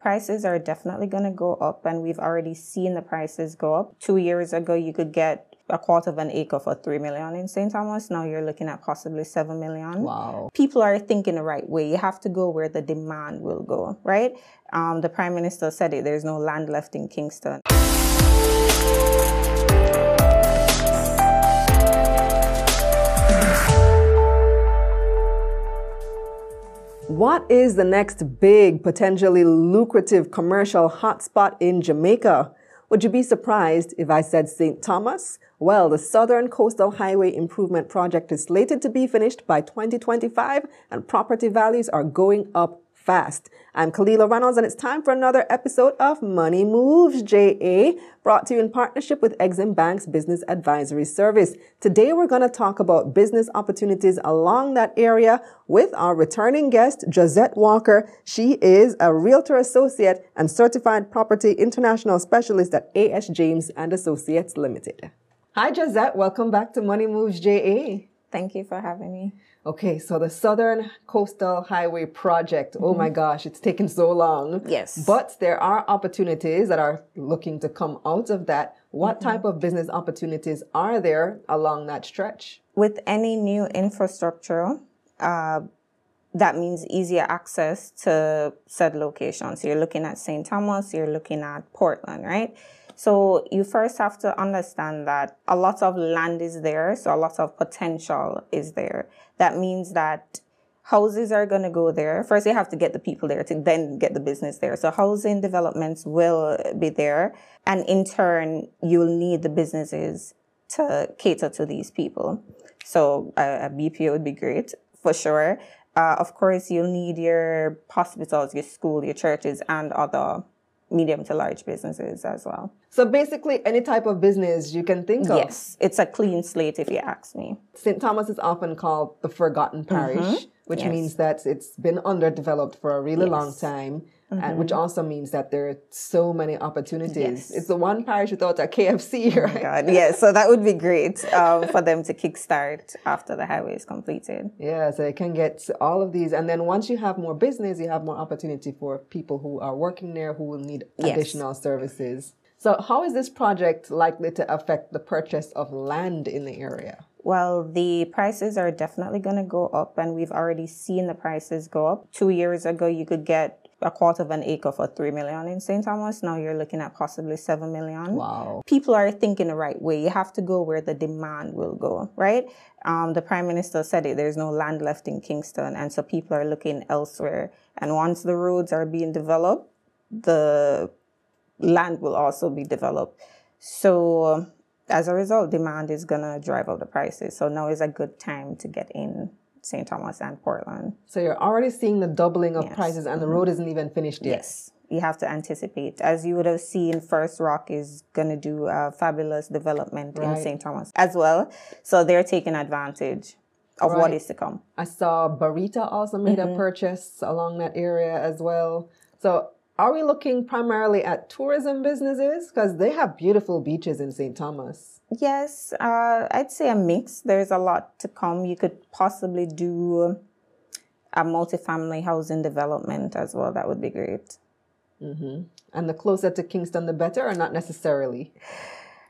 Prices are definitely going to go up, and we've already seen the prices go up. Two years ago, you could get a quarter of an acre for three million in St. Thomas. Now you're looking at possibly seven million. Wow. People are thinking the right way. You have to go where the demand will go, right? Um, the prime minister said it. There's no land left in Kingston. What is the next big, potentially lucrative commercial hotspot in Jamaica? Would you be surprised if I said St. Thomas? Well, the Southern Coastal Highway Improvement Project is slated to be finished by 2025 and property values are going up fast. I'm Kalila Reynolds and it's time for another episode of Money Moves JA, brought to you in partnership with Exim Bank's Business Advisory Service. Today we're going to talk about business opportunities along that area with our returning guest, Josette Walker. She is a realtor associate and certified property international specialist at AS James and Associates Limited. Hi Josette, welcome back to Money Moves JA. Thank you for having me. Okay, so the Southern Coastal Highway Project. Mm-hmm. Oh my gosh, it's taken so long. Yes. But there are opportunities that are looking to come out of that. What mm-hmm. type of business opportunities are there along that stretch? With any new infrastructure, uh, that means easier access to said locations. So you're looking at St. Thomas, you're looking at Portland, right? So you first have to understand that a lot of land is there, so a lot of potential is there. That means that houses are going to go there. First, you have to get the people there to then get the business there. So housing developments will be there. And in turn, you'll need the businesses to cater to these people. So a, BPO would be great for sure. Uh, of course, you'll need your hospitals, your school, your churches, and other medium to large businesses as well. So basically, any type of business you can think of. Yes, it's a clean slate if you ask me. St. Thomas is often called the forgotten parish, mm-hmm. which yes. means that it's been underdeveloped for a really yes. long time. Mm-hmm. And which also means that there are so many opportunities. Yes. It's the one parish without a KFC, right? Oh God, yeah. So that would be great um, for them to kickstart after the highway is completed. Yeah, so they can get all of these, and then once you have more business, you have more opportunity for people who are working there who will need yes. additional services. So, how is this project likely to affect the purchase of land in the area? Well, the prices are definitely going to go up, and we've already seen the prices go up. Two years ago, you could get a quarter of an acre for three million in St. Thomas. Now you're looking at possibly seven million. Wow. People are thinking the right way. You have to go where the demand will go, right? Um, the prime minister said it. There's no land left in Kingston, and so people are looking elsewhere. And once the roads are being developed, the land will also be developed. So as a result, demand is going to drive up the prices. So now is a good time to get in St. Thomas and Portland. So you're already seeing the doubling of yes. prices and the road isn't even finished yet. Yes. You have to anticipate. As you would have seen, First Rock is going to do a fabulous development right. in St. Thomas as well. So they're taking advantage of right. what is to come. I saw Barita also made mm-hmm. a purchase along that area as well. So are we looking primarily at tourism businesses? Because they have beautiful beaches in St. Thomas. Yes, uh, I'd say a mix. There's a lot to come. You could possibly do a multifamily housing development as well. That would be great. Mm-hmm. And the closer to Kingston, the better, or not necessarily?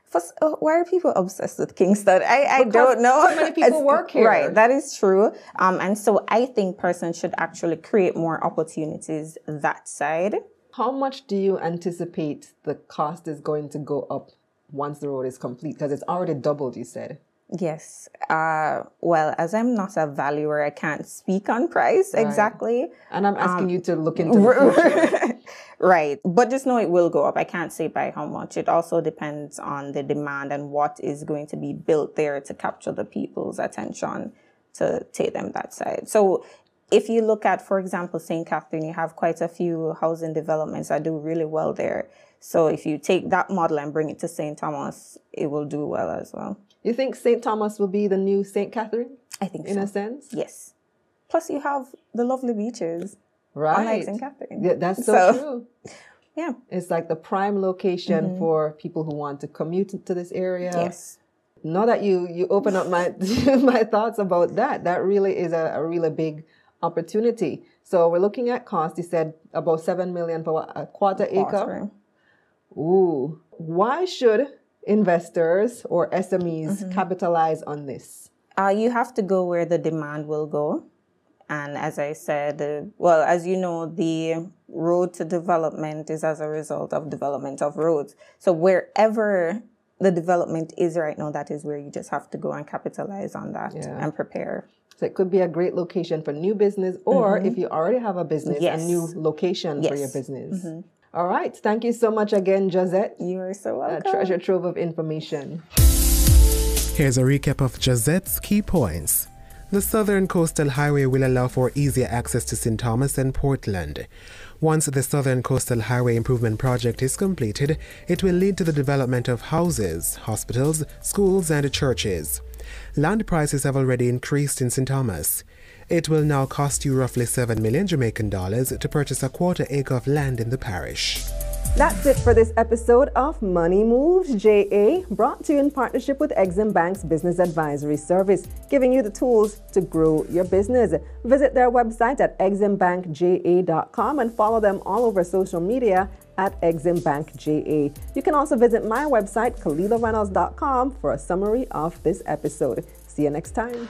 First, uh, why are people obsessed with Kingston? I, I don't know. So many people work here. Right, that is true. Um, and so I think persons should actually create more opportunities that side. How much do you anticipate the cost is going to go up once the road is complete? Because it's already doubled, you said. Yes. Uh, well, as I'm not a valuer, I can't speak on price right. exactly. And I'm asking um, you to look into right. But just know it will go up. I can't say by how much. It also depends on the demand and what is going to be built there to capture the people's attention to take them that side. So if you look at, for example, St. Catherine, you have quite a few housing developments that do really well there. So if you take that model and bring it to St. Thomas, it will do well as well. You think St. Thomas will be the new St. Catherine? I think so. in so. a sense. Yes. Plus, you have the lovely beaches. Right. Unlike St. Catherine. Yeah, that's so, so, true. Yeah. It's like the prime location mm-hmm. for people who want to commute to this area. Yes. Now that you you open up my my thoughts about that, that really is a, a really big opportunity. So we're looking at cost. You said about seven million for a quarter acre. Ooh, why should investors or SMEs mm-hmm. capitalize on this? Uh, you have to go where the demand will go. And as I said, uh, well, as you know, the road to development is as a result of development of roads. So wherever the development is right now, that is where you just have to go and capitalize on that yeah. and prepare. So it could be a great location for new business, or mm-hmm. if you already have a business, yes. a new location yes. for your business. Mm-hmm. All right. Thank you so much again, Josette. You are so welcome. A treasure trove of information. Here's a recap of Josette's key points. The Southern Coastal Highway will allow for easier access to St. Thomas and Portland. Once the Southern Coastal Highway Improvement Project is completed, it will lead to the development of houses, hospitals, schools, and churches. Land prices have already increased in St. Thomas. It will now cost you roughly 7 million Jamaican dollars to purchase a quarter acre of land in the parish. That's it for this episode of Money Moves JA, brought to you in partnership with Exim Bank's Business Advisory Service, giving you the tools to grow your business. Visit their website at eximbankja.com and follow them all over social media at Exim Bank JA. You can also visit my website, KalilaReynolds.com, for a summary of this episode. See you next time.